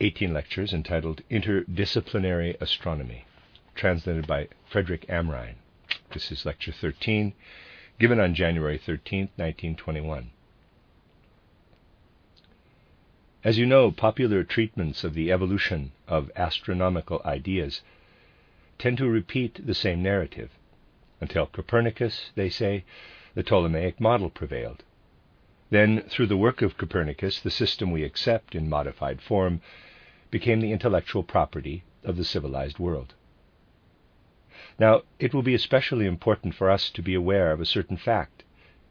18 lectures entitled Interdisciplinary Astronomy, translated by Frederick Amrine. This is Lecture 13, given on January 13, 1921. As you know, popular treatments of the evolution of astronomical ideas tend to repeat the same narrative. Until Copernicus, they say, the Ptolemaic model prevailed. Then, through the work of Copernicus, the system we accept in modified form became the intellectual property of the civilized world. Now, it will be especially important for us to be aware of a certain fact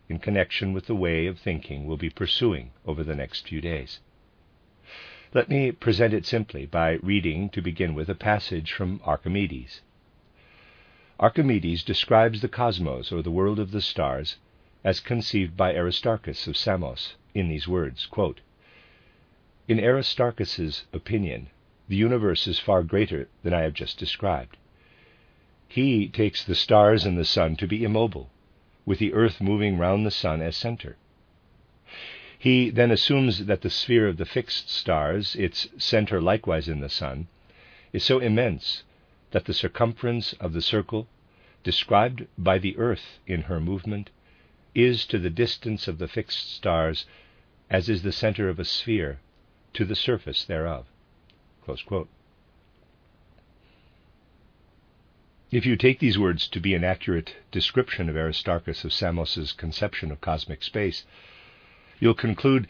in connection with the way of thinking we'll be pursuing over the next few days. Let me present it simply by reading, to begin with, a passage from Archimedes. Archimedes describes the cosmos, or the world of the stars, as conceived by Aristarchus of Samos in these words quote, in Aristarchus's opinion, the universe is far greater than I have just described. He takes the stars and the sun to be immobile, with the earth moving round the sun as center. He then assumes that the sphere of the fixed stars, its center likewise in the sun, is so immense that the circumference of the circle, described by the earth in her movement, is to the distance of the fixed stars as is the center of a sphere to the surface thereof. If you take these words to be an accurate description of Aristarchus of Samos's conception of cosmic space, you'll conclude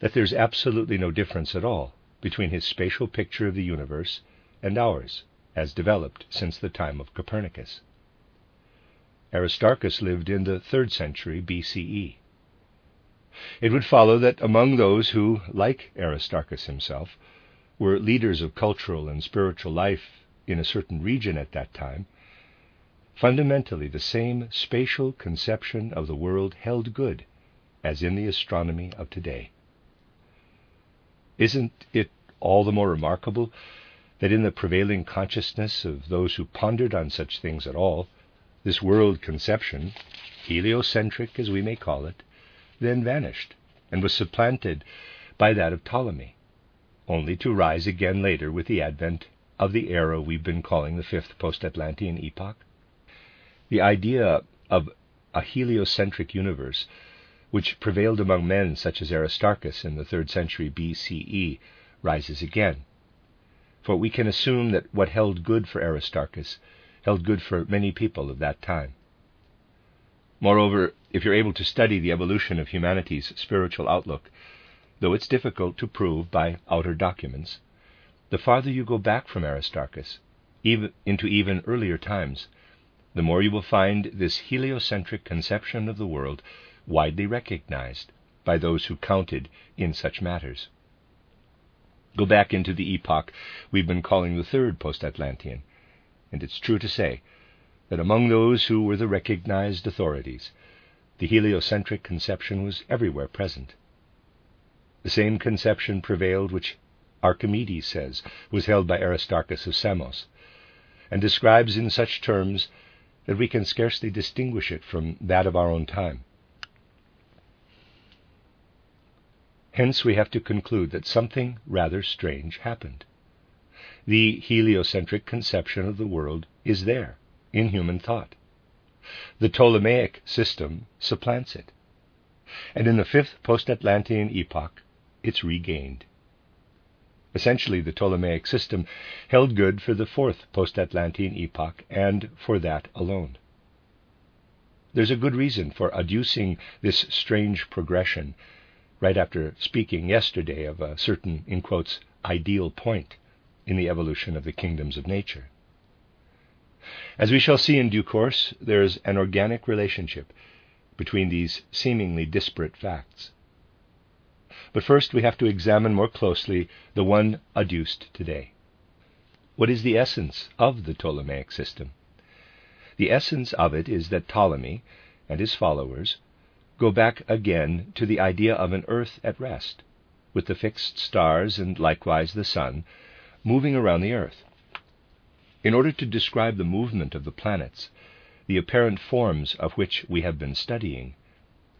that there's absolutely no difference at all between his spatial picture of the universe and ours, as developed since the time of Copernicus. Aristarchus lived in the third century BCE. It would follow that among those who, like Aristarchus himself, were leaders of cultural and spiritual life in a certain region at that time, fundamentally the same spatial conception of the world held good as in the astronomy of today. Isn't it all the more remarkable that in the prevailing consciousness of those who pondered on such things at all, this world conception, heliocentric as we may call it, then vanished and was supplanted by that of Ptolemy, only to rise again later with the advent of the era we've been calling the fifth post Atlantean epoch. The idea of a heliocentric universe, which prevailed among men such as Aristarchus in the third century BCE, rises again. For we can assume that what held good for Aristarchus held good for many people of that time. Moreover, if you're able to study the evolution of humanity's spiritual outlook, though it's difficult to prove by outer documents, the farther you go back from Aristarchus, even into even earlier times, the more you will find this heliocentric conception of the world widely recognized by those who counted in such matters. Go back into the epoch we've been calling the third post Atlantean, and it's true to say that among those who were the recognized authorities, the heliocentric conception was everywhere present. The same conception prevailed which Archimedes says was held by Aristarchus of Samos, and describes in such terms that we can scarcely distinguish it from that of our own time. Hence, we have to conclude that something rather strange happened. The heliocentric conception of the world is there in human thought. The Ptolemaic system supplants it. And in the fifth post Atlantean epoch, it's regained. Essentially, the Ptolemaic system held good for the fourth post Atlantean epoch and for that alone. There's a good reason for adducing this strange progression right after speaking yesterday of a certain, in quotes, ideal point in the evolution of the kingdoms of nature. As we shall see in due course, there is an organic relationship between these seemingly disparate facts. But first, we have to examine more closely the one adduced today. What is the essence of the Ptolemaic system? The essence of it is that Ptolemy and his followers go back again to the idea of an earth at rest, with the fixed stars and likewise the sun moving around the earth. In order to describe the movement of the planets, the apparent forms of which we have been studying,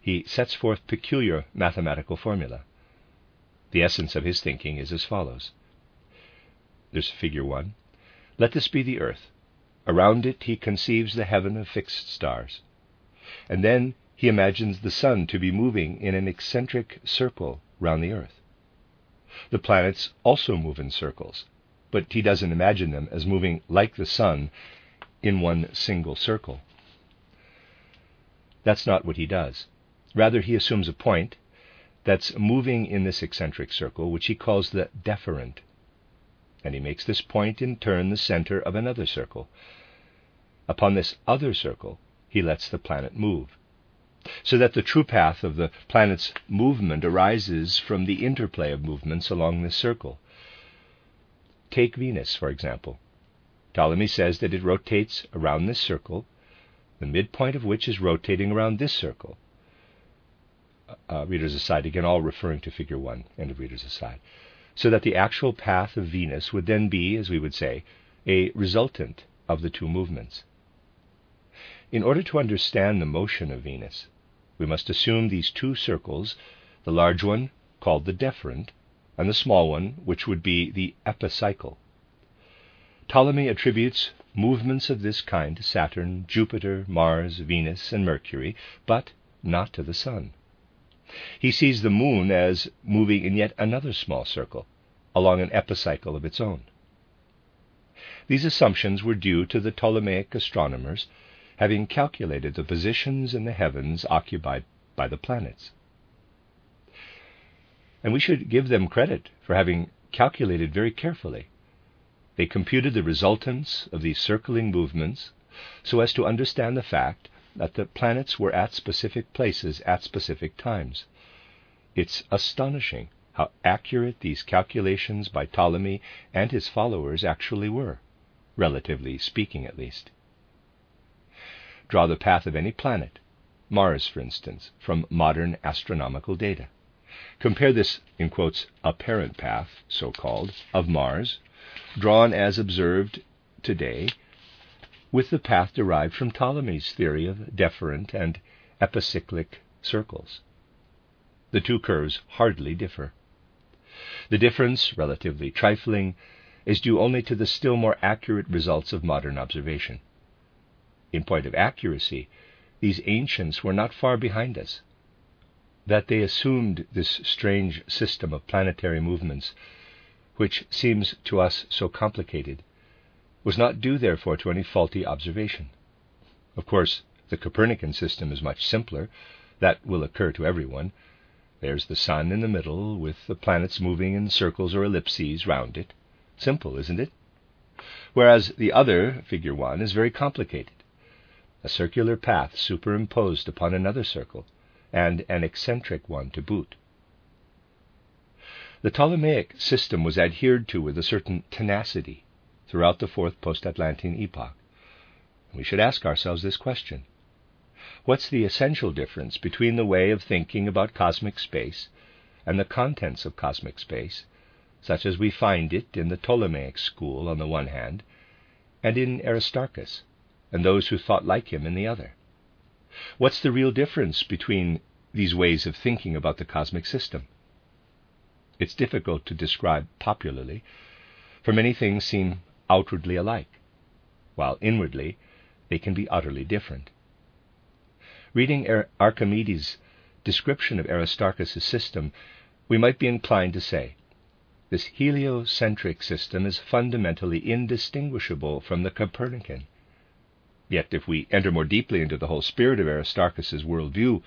he sets forth peculiar mathematical formula. The essence of his thinking is as follows. There's figure one. Let this be the earth. Around it he conceives the heaven of fixed stars. And then he imagines the sun to be moving in an eccentric circle round the earth. The planets also move in circles, but he doesn't imagine them as moving like the sun in one single circle. That's not what he does. Rather, he assumes a point that's moving in this eccentric circle, which he calls the deferent. And he makes this point in turn the center of another circle. Upon this other circle, he lets the planet move so that the true path of the planet's movement arises from the interplay of movements along this circle. Take Venus, for example. Ptolemy says that it rotates around this circle, the midpoint of which is rotating around this circle. Uh, uh readers aside, again, all referring to figure one, end of readers aside. So that the actual path of Venus would then be, as we would say, a resultant of the two movements. In order to understand the motion of Venus, we must assume these two circles, the large one called the deferent, and the small one, which would be the epicycle. Ptolemy attributes movements of this kind to Saturn, Jupiter, Mars, Venus, and Mercury, but not to the Sun. He sees the moon as moving in yet another small circle, along an epicycle of its own. These assumptions were due to the Ptolemaic astronomers having calculated the positions in the heavens occupied by the planets. And we should give them credit for having calculated very carefully. They computed the resultants of these circling movements so as to understand the fact that the planets were at specific places at specific times. It's astonishing how accurate these calculations by Ptolemy and his followers actually were, relatively speaking at least. Draw the path of any planet, Mars, for instance, from modern astronomical data. Compare this, in quotes, apparent path, so called, of Mars, drawn as observed today, with the path derived from Ptolemy's theory of deferent and epicyclic circles. The two curves hardly differ. The difference, relatively trifling, is due only to the still more accurate results of modern observation. In point of accuracy, these ancients were not far behind us. That they assumed this strange system of planetary movements, which seems to us so complicated, was not due, therefore, to any faulty observation. Of course, the Copernican system is much simpler. That will occur to everyone. There's the sun in the middle, with the planets moving in circles or ellipses round it. Simple, isn't it? Whereas the other, figure one, is very complicated a circular path superimposed upon another circle, and an eccentric one to boot. The Ptolemaic system was adhered to with a certain tenacity throughout the fourth post Atlantean epoch. We should ask ourselves this question What's the essential difference between the way of thinking about cosmic space and the contents of cosmic space, such as we find it in the Ptolemaic school on the one hand, and in Aristarchus and those who thought like him in the other? What's the real difference between these ways of thinking about the cosmic system? It's difficult to describe popularly, for many things seem outwardly alike, while inwardly they can be utterly different. Reading Archimedes' description of Aristarchus' system, we might be inclined to say, this heliocentric system is fundamentally indistinguishable from the Copernican. Yet, if we enter more deeply into the whole spirit of Aristarchus's worldview,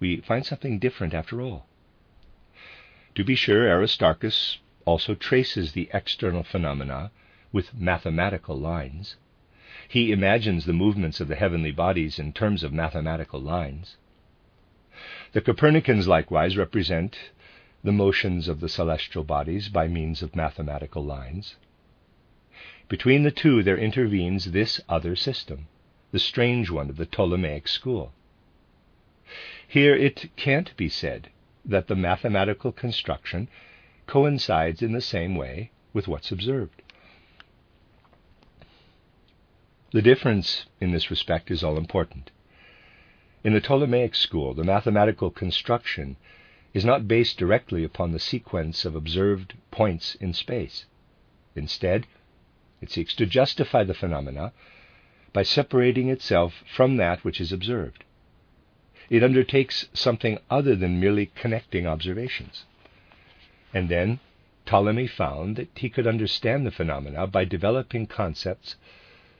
we find something different after all. To be sure, Aristarchus also traces the external phenomena with mathematical lines. He imagines the movements of the heavenly bodies in terms of mathematical lines. The Copernicans likewise represent the motions of the celestial bodies by means of mathematical lines. Between the two, there intervenes this other system, the strange one of the Ptolemaic school. Here it can't be said that the mathematical construction coincides in the same way with what's observed. The difference in this respect is all important. In the Ptolemaic school, the mathematical construction is not based directly upon the sequence of observed points in space. Instead, it seeks to justify the phenomena by separating itself from that which is observed. It undertakes something other than merely connecting observations. And then Ptolemy found that he could understand the phenomena by developing concepts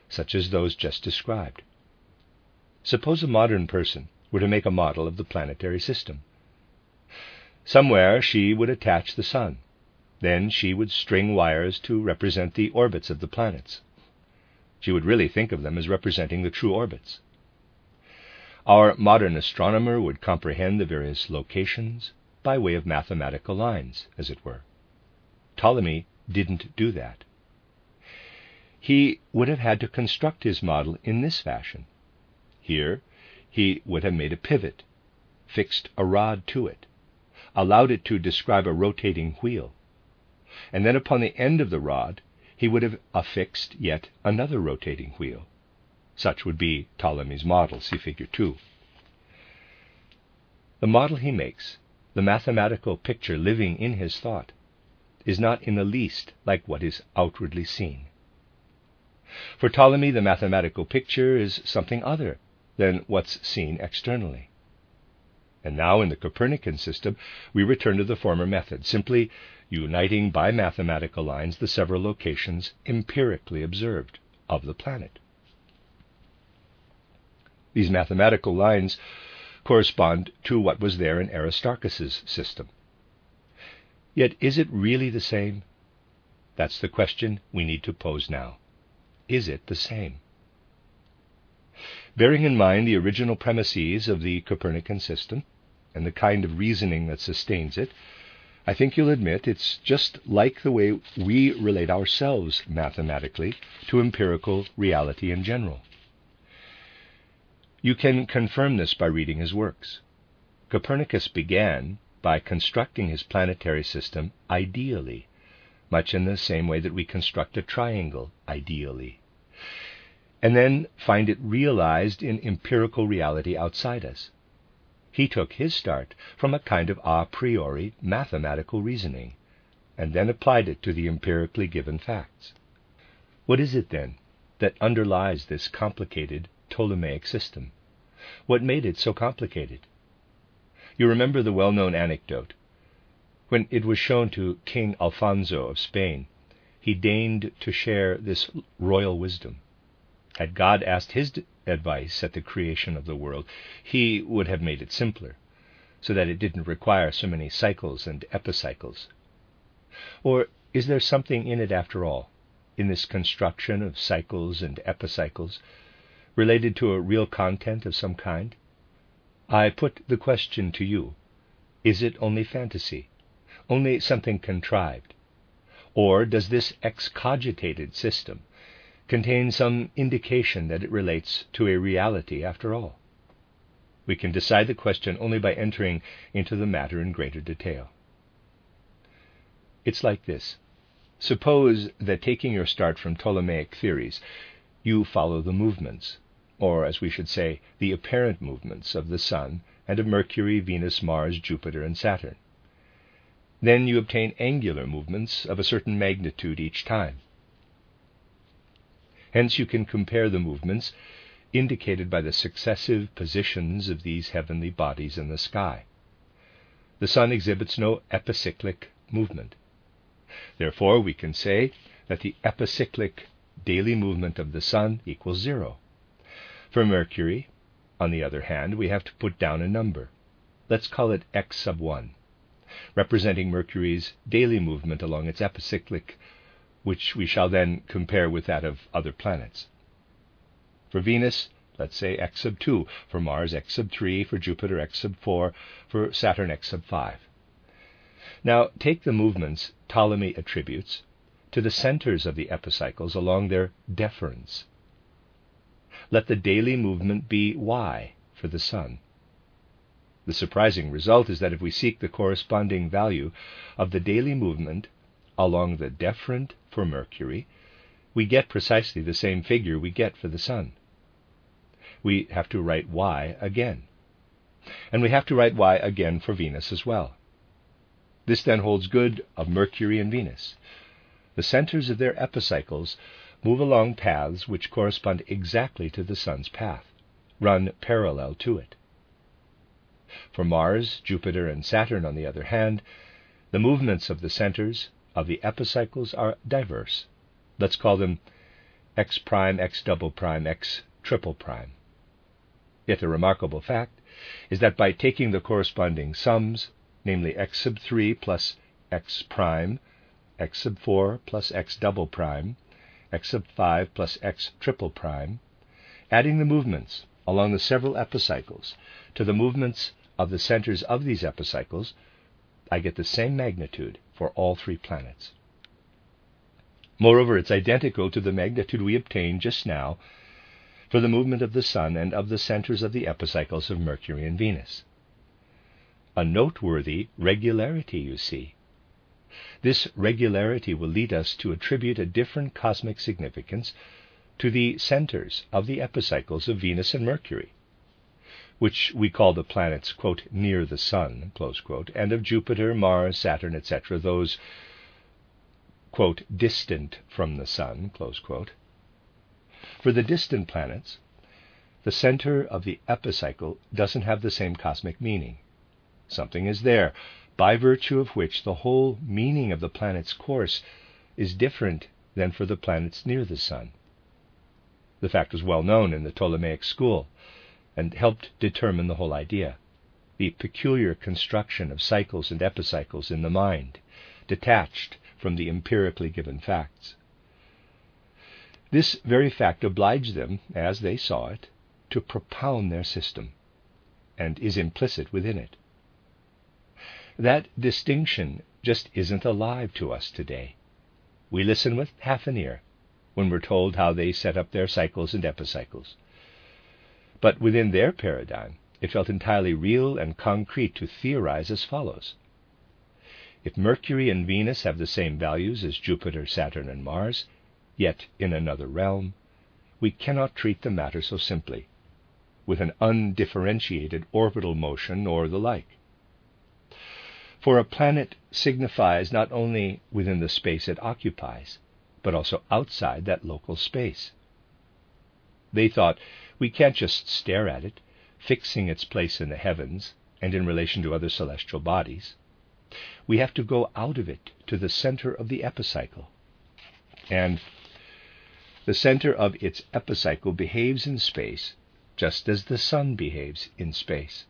such as those just described. Suppose a modern person were to make a model of the planetary system. Somewhere she would attach the sun. Then she would string wires to represent the orbits of the planets. She would really think of them as representing the true orbits. Our modern astronomer would comprehend the various locations by way of mathematical lines, as it were. Ptolemy didn't do that. He would have had to construct his model in this fashion. Here, he would have made a pivot, fixed a rod to it, allowed it to describe a rotating wheel, and then upon the end of the rod he would have affixed yet another rotating wheel. Such would be Ptolemy's model, see figure 2. The model he makes, the mathematical picture living in his thought, is not in the least like what is outwardly seen. For Ptolemy, the mathematical picture is something other than what's seen externally. And now, in the Copernican system, we return to the former method, simply uniting by mathematical lines the several locations empirically observed of the planet. These mathematical lines correspond to what was there in Aristarchus's system. Yet is it really the same? That's the question we need to pose now. Is it the same? Bearing in mind the original premises of the Copernican system and the kind of reasoning that sustains it, I think you'll admit it's just like the way we relate ourselves mathematically to empirical reality in general. You can confirm this by reading his works. Copernicus began by constructing his planetary system ideally, much in the same way that we construct a triangle ideally, and then find it realized in empirical reality outside us. He took his start from a kind of a priori mathematical reasoning, and then applied it to the empirically given facts. What is it, then, that underlies this complicated Ptolemaic system. What made it so complicated? You remember the well known anecdote. When it was shown to King Alfonso of Spain, he deigned to share this royal wisdom. Had God asked his advice at the creation of the world, he would have made it simpler, so that it didn't require so many cycles and epicycles. Or is there something in it after all, in this construction of cycles and epicycles, related to a real content of some kind? I put the question to you Is it only fantasy, only something contrived? Or does this excogitated system contain some indication that it relates to a reality after all? We can decide the question only by entering into the matter in greater detail. It's like this. Suppose that taking your start from Ptolemaic theories, you follow the movements, or as we should say, the apparent movements of the Sun and of Mercury, Venus, Mars, Jupiter, and Saturn. Then you obtain angular movements of a certain magnitude each time. Hence you can compare the movements indicated by the successive positions of these heavenly bodies in the sky. The Sun exhibits no epicyclic movement. Therefore, we can say that the epicyclic daily movement of the Sun equals zero. For Mercury, on the other hand, we have to put down a number. Let's call it x sub 1, representing Mercury's daily movement along its epicyclic, which we shall then compare with that of other planets. For Venus, let's say x sub 2, for Mars x sub 3, for Jupiter x sub 4, for Saturn x sub 5. Now, take the movements Ptolemy attributes to the centers of the epicycles along their deferents. Let the daily movement be y for the Sun. The surprising result is that if we seek the corresponding value of the daily movement along the deferent for Mercury, we get precisely the same figure we get for the Sun. We have to write y again. And we have to write y again for Venus as well. This then holds good of Mercury and Venus. The centers of their epicycles move along paths which correspond exactly to the Sun's path, run parallel to it. For Mars, Jupiter, and Saturn, on the other hand, the movements of the centers of the epicycles are diverse. Let's call them x prime, x double prime, x triple prime. Yet a remarkable fact is that by taking the corresponding sums, namely x sub 3 plus x prime, x sub 4 plus x double prime, x sub 5 plus x triple prime, adding the movements along the several epicycles to the movements of the centers of these epicycles, I get the same magnitude for all three planets. Moreover, it's identical to the magnitude we obtained just now for the movement of the Sun and of the centers of the epicycles of Mercury and Venus. A noteworthy regularity, you see. This regularity will lead us to attribute a different cosmic significance to the centers of the epicycles of Venus and Mercury, which we call the planets, quote, near the Sun, quote, and of Jupiter, Mars, Saturn, etc., those, quote, distant from the Sun, For the distant planets, the center of the epicycle doesn't have the same cosmic meaning. Something is there, by virtue of which the whole meaning of the planet's course is different than for the planets near the Sun. The fact was well known in the Ptolemaic school and helped determine the whole idea the peculiar construction of cycles and epicycles in the mind, detached from the empirically given facts. This very fact obliged them, as they saw it, to propound their system, and is implicit within it. That distinction just isn't alive to us today. We listen with half an ear when we're told how they set up their cycles and epicycles. But within their paradigm, it felt entirely real and concrete to theorize as follows If Mercury and Venus have the same values as Jupiter, Saturn, and Mars, yet in another realm, we cannot treat the matter so simply, with an undifferentiated orbital motion or the like. For a planet signifies not only within the space it occupies, but also outside that local space. They thought we can't just stare at it, fixing its place in the heavens and in relation to other celestial bodies. We have to go out of it to the center of the epicycle. And the center of its epicycle behaves in space just as the sun behaves in space.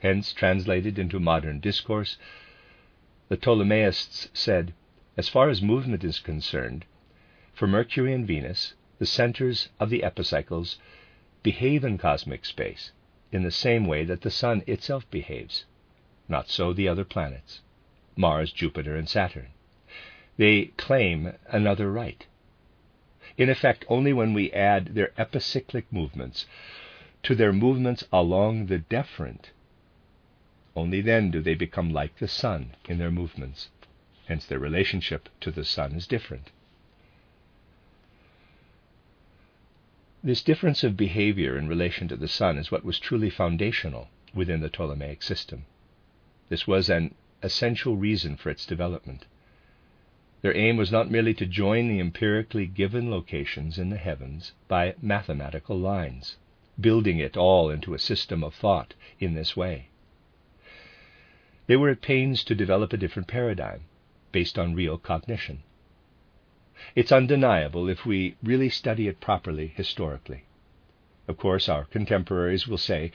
Hence, translated into modern discourse, the Ptolemaists said, as far as movement is concerned, for Mercury and Venus, the centers of the epicycles behave in cosmic space in the same way that the Sun itself behaves. Not so the other planets Mars, Jupiter, and Saturn. They claim another right. In effect, only when we add their epicyclic movements to their movements along the deferent only then do they become like the sun in their movements. Hence, their relationship to the sun is different. This difference of behavior in relation to the sun is what was truly foundational within the Ptolemaic system. This was an essential reason for its development. Their aim was not merely to join the empirically given locations in the heavens by mathematical lines, building it all into a system of thought in this way. They were at pains to develop a different paradigm based on real cognition. It's undeniable if we really study it properly historically. Of course, our contemporaries will say,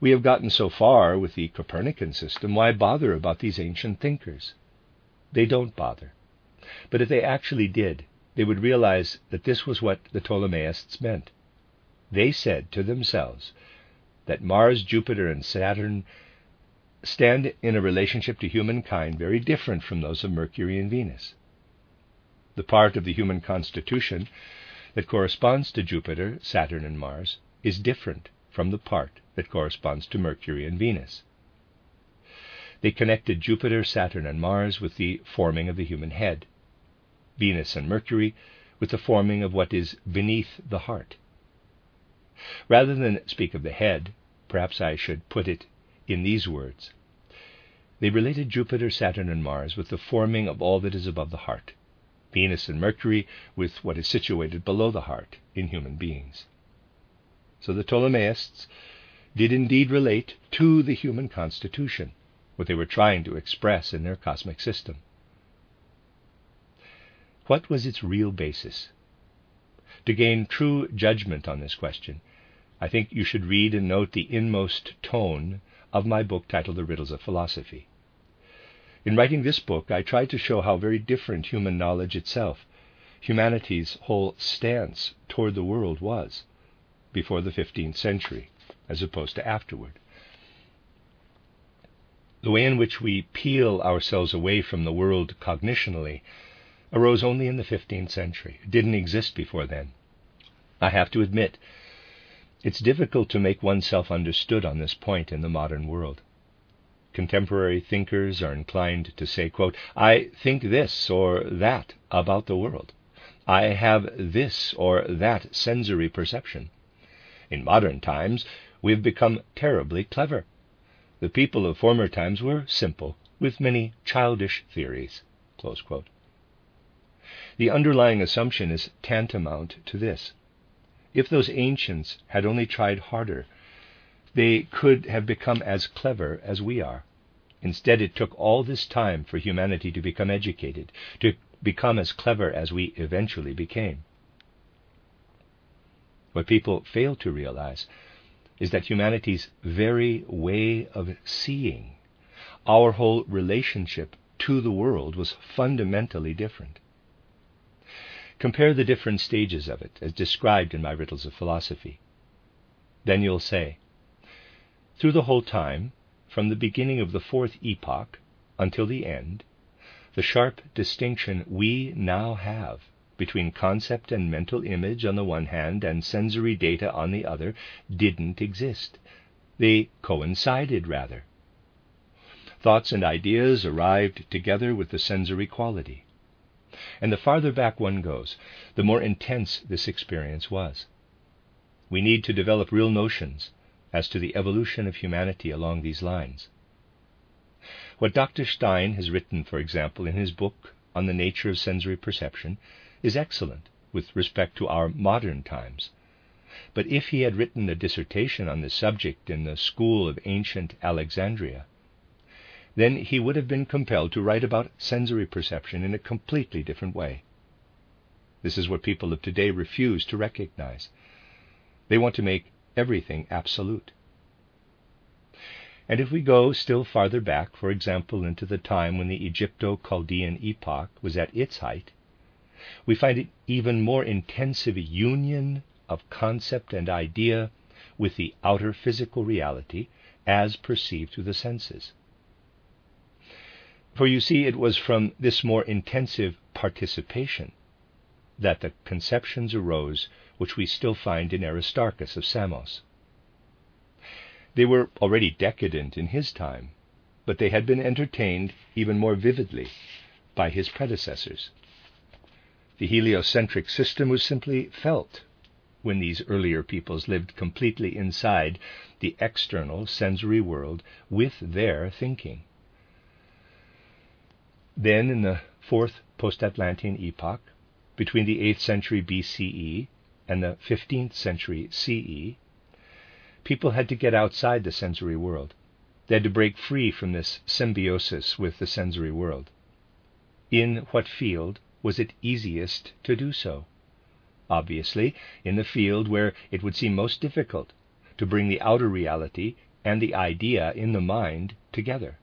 We have gotten so far with the Copernican system, why bother about these ancient thinkers? They don't bother. But if they actually did, they would realize that this was what the Ptolemaists meant. They said to themselves that Mars, Jupiter, and Saturn stand in a relationship to humankind very different from those of Mercury and Venus. The part of the human constitution that corresponds to Jupiter, Saturn, and Mars is different from the part that corresponds to Mercury and Venus. They connected Jupiter, Saturn, and Mars with the forming of the human head, Venus and Mercury with the forming of what is beneath the heart. Rather than speak of the head, perhaps I should put it in these words. They related Jupiter, Saturn, and Mars with the forming of all that is above the heart, Venus and Mercury with what is situated below the heart in human beings. So the Ptolemaists did indeed relate to the human constitution what they were trying to express in their cosmic system. What was its real basis? To gain true judgment on this question, I think you should read and note the inmost tone of my book titled The Riddles of Philosophy. In writing this book, I tried to show how very different human knowledge itself, humanity's whole stance toward the world was before the 15th century, as opposed to afterward. The way in which we peel ourselves away from the world cognitionally arose only in the 15th century. It didn't exist before then. I have to admit, it's difficult to make oneself understood on this point in the modern world. Contemporary thinkers are inclined to say, quote, I think this or that about the world. I have this or that sensory perception. In modern times, we have become terribly clever. The people of former times were simple, with many childish theories. The underlying assumption is tantamount to this. If those ancients had only tried harder, they could have become as clever as we are. Instead, it took all this time for humanity to become educated, to become as clever as we eventually became. What people fail to realize is that humanity's very way of seeing, our whole relationship to the world was fundamentally different. Compare the different stages of it as described in my Riddles of Philosophy. Then you'll say, through the whole time, from the beginning of the fourth epoch until the end, the sharp distinction we now have between concept and mental image on the one hand and sensory data on the other didn't exist. They coincided, rather. Thoughts and ideas arrived together with the sensory quality. And the farther back one goes, the more intense this experience was. We need to develop real notions as to the evolution of humanity along these lines. What Dr. Stein has written, for example, in his book on the nature of sensory perception is excellent with respect to our modern times. But if he had written a dissertation on this subject in the school of ancient Alexandria, then he would have been compelled to write about sensory perception in a completely different way. This is what people of today refuse to recognize. They want to make everything absolute. And if we go still farther back, for example, into the time when the Egypto Chaldean epoch was at its height, we find an even more intensive union of concept and idea with the outer physical reality as perceived through the senses. For you see, it was from this more intensive participation that the conceptions arose which we still find in Aristarchus of Samos. They were already decadent in his time, but they had been entertained even more vividly by his predecessors. The heliocentric system was simply felt when these earlier peoples lived completely inside the external sensory world with their thinking. Then, in the fourth post Atlantean epoch, between the 8th century BCE and the 15th century CE, people had to get outside the sensory world. They had to break free from this symbiosis with the sensory world. In what field was it easiest to do so? Obviously, in the field where it would seem most difficult to bring the outer reality and the idea in the mind together.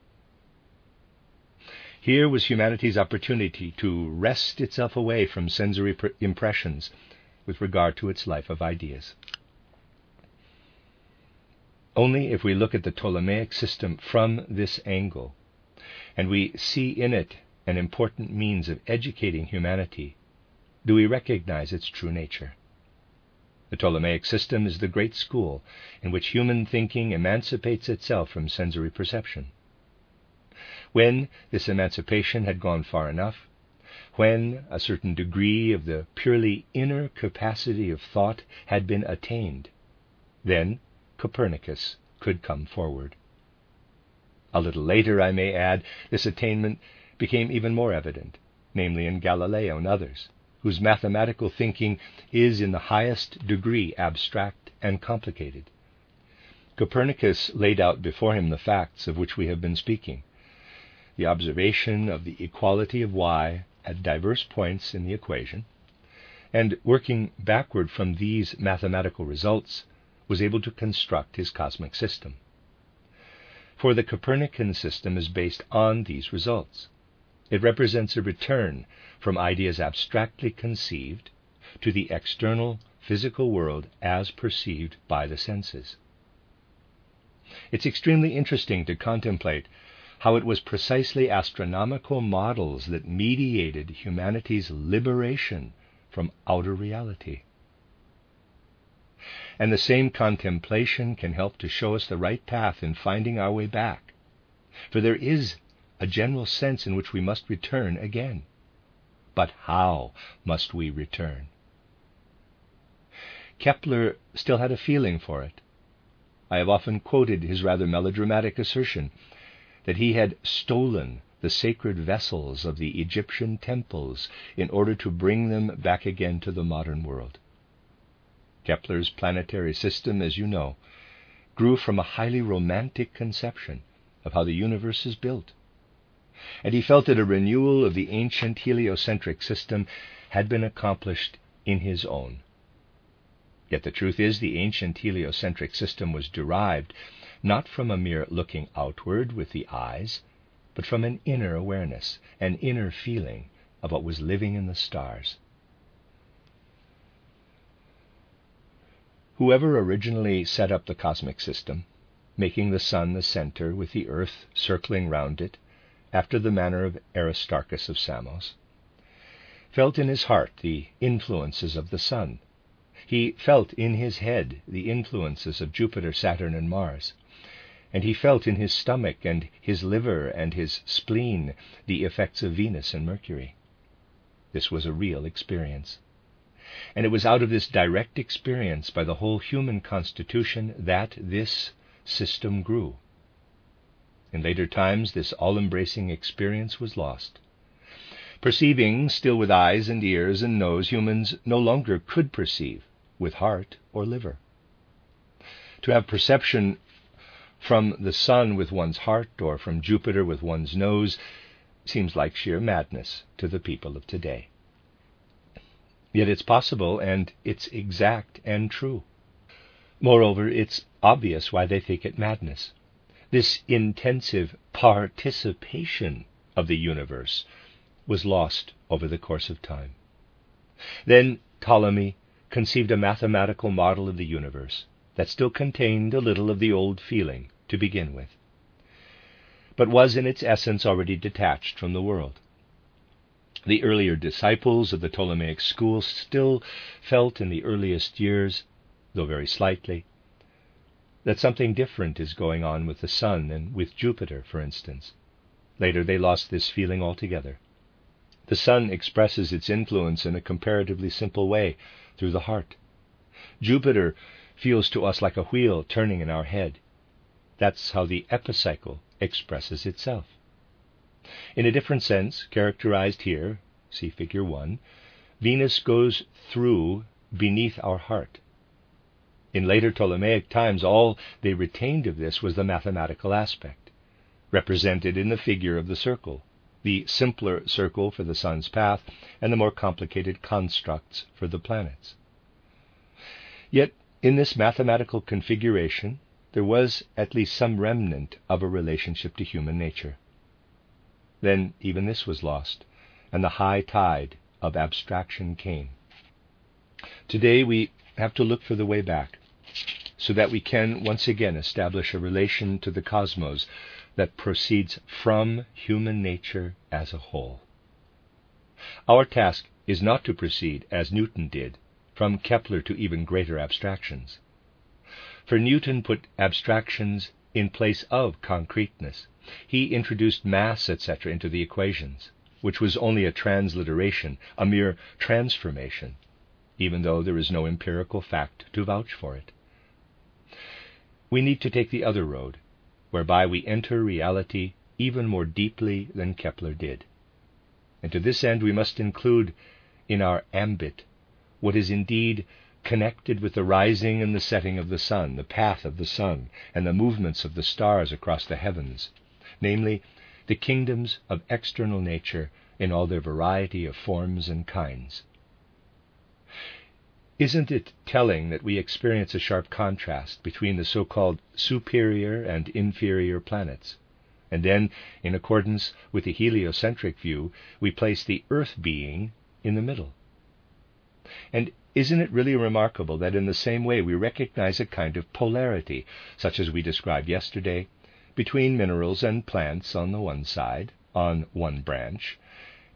Here was humanity's opportunity to wrest itself away from sensory impressions with regard to its life of ideas. Only if we look at the Ptolemaic system from this angle, and we see in it an important means of educating humanity, do we recognize its true nature. The Ptolemaic system is the great school in which human thinking emancipates itself from sensory perception. When this emancipation had gone far enough, when a certain degree of the purely inner capacity of thought had been attained, then Copernicus could come forward. A little later, I may add, this attainment became even more evident, namely in Galileo and others whose mathematical thinking is in the highest degree abstract and complicated. Copernicus laid out before him the facts of which we have been speaking the observation of the equality of y at diverse points in the equation, and working backward from these mathematical results, was able to construct his cosmic system. For the Copernican system is based on these results. It represents a return from ideas abstractly conceived to the external physical world as perceived by the senses. It's extremely interesting to contemplate how it was precisely astronomical models that mediated humanity's liberation from outer reality. And the same contemplation can help to show us the right path in finding our way back. For there is a general sense in which we must return again. But how must we return? Kepler still had a feeling for it. I have often quoted his rather melodramatic assertion that he had stolen the sacred vessels of the Egyptian temples in order to bring them back again to the modern world. Kepler's planetary system, as you know, grew from a highly romantic conception of how the universe is built and he felt that a renewal of the ancient heliocentric system had been accomplished in his own. Yet the truth is, the ancient heliocentric system was derived not from a mere looking outward with the eyes, but from an inner awareness, an inner feeling of what was living in the stars. Whoever originally set up the cosmic system, making the sun the center with the earth circling round it, after the manner of Aristarchus of Samos, felt in his heart the influences of the sun. He felt in his head the influences of Jupiter, Saturn, and Mars. And he felt in his stomach and his liver and his spleen the effects of Venus and Mercury. This was a real experience. And it was out of this direct experience by the whole human constitution that this system grew. In later times, this all embracing experience was lost. Perceiving still with eyes and ears and nose, humans no longer could perceive with heart or liver. To have perception from the sun with one's heart or from Jupiter with one's nose seems like sheer madness to the people of today. Yet it's possible and it's exact and true. Moreover, it's obvious why they think it madness this intensive participation of the universe was lost over the course of time. Then Ptolemy conceived a mathematical model of the universe that still contained a little of the old feeling to begin with, but was in its essence already detached from the world. The earlier disciples of the Ptolemaic school still felt in the earliest years, though very slightly, that something different is going on with the Sun and with Jupiter, for instance. Later, they lost this feeling altogether. The Sun expresses its influence in a comparatively simple way through the heart. Jupiter feels to us like a wheel turning in our head. That's how the epicycle expresses itself. In a different sense, characterized here, see figure 1, Venus goes through beneath our heart. In later Ptolemaic times, all they retained of this was the mathematical aspect, represented in the figure of the circle, the simpler circle for the sun's path, and the more complicated constructs for the planets. Yet, in this mathematical configuration, there was at least some remnant of a relationship to human nature. Then even this was lost, and the high tide of abstraction came. Today we have to look for the way back so that we can once again establish a relation to the cosmos that proceeds from human nature as a whole. Our task is not to proceed, as Newton did, from Kepler to even greater abstractions. For Newton put abstractions in place of concreteness. He introduced mass, etc., into the equations, which was only a transliteration, a mere transformation, even though there is no empirical fact to vouch for it. We need to take the other road, whereby we enter reality even more deeply than Kepler did. And to this end, we must include in our ambit what is indeed connected with the rising and the setting of the sun, the path of the sun, and the movements of the stars across the heavens, namely, the kingdoms of external nature in all their variety of forms and kinds. Isn't it telling that we experience a sharp contrast between the so called superior and inferior planets? And then, in accordance with the heliocentric view, we place the Earth being in the middle. And isn't it really remarkable that in the same way we recognize a kind of polarity, such as we described yesterday, between minerals and plants on the one side, on one branch,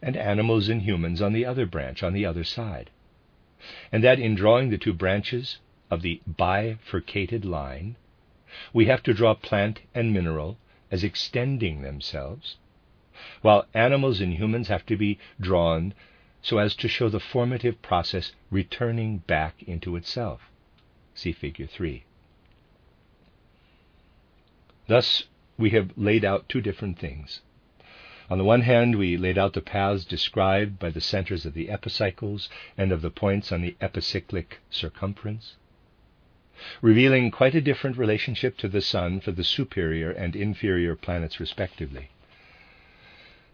and animals and humans on the other branch, on the other side? And that in drawing the two branches of the bifurcated line, we have to draw plant and mineral as extending themselves, while animals and humans have to be drawn so as to show the formative process returning back into itself. See Figure 3. Thus, we have laid out two different things. On the one hand, we laid out the paths described by the centers of the epicycles and of the points on the epicyclic circumference, revealing quite a different relationship to the Sun for the superior and inferior planets, respectively.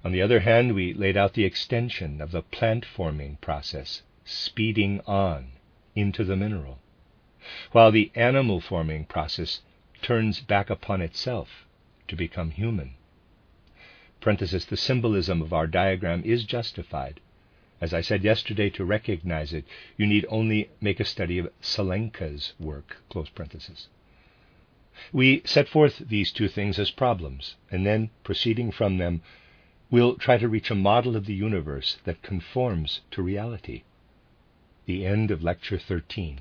On the other hand, we laid out the extension of the plant forming process, speeding on into the mineral, while the animal forming process turns back upon itself to become human. Parenthesis, the symbolism of our diagram is justified. As I said yesterday, to recognize it, you need only make a study of Selenka's work. Close parenthesis. We set forth these two things as problems, and then, proceeding from them, we'll try to reach a model of the universe that conforms to reality. The end of Lecture 13.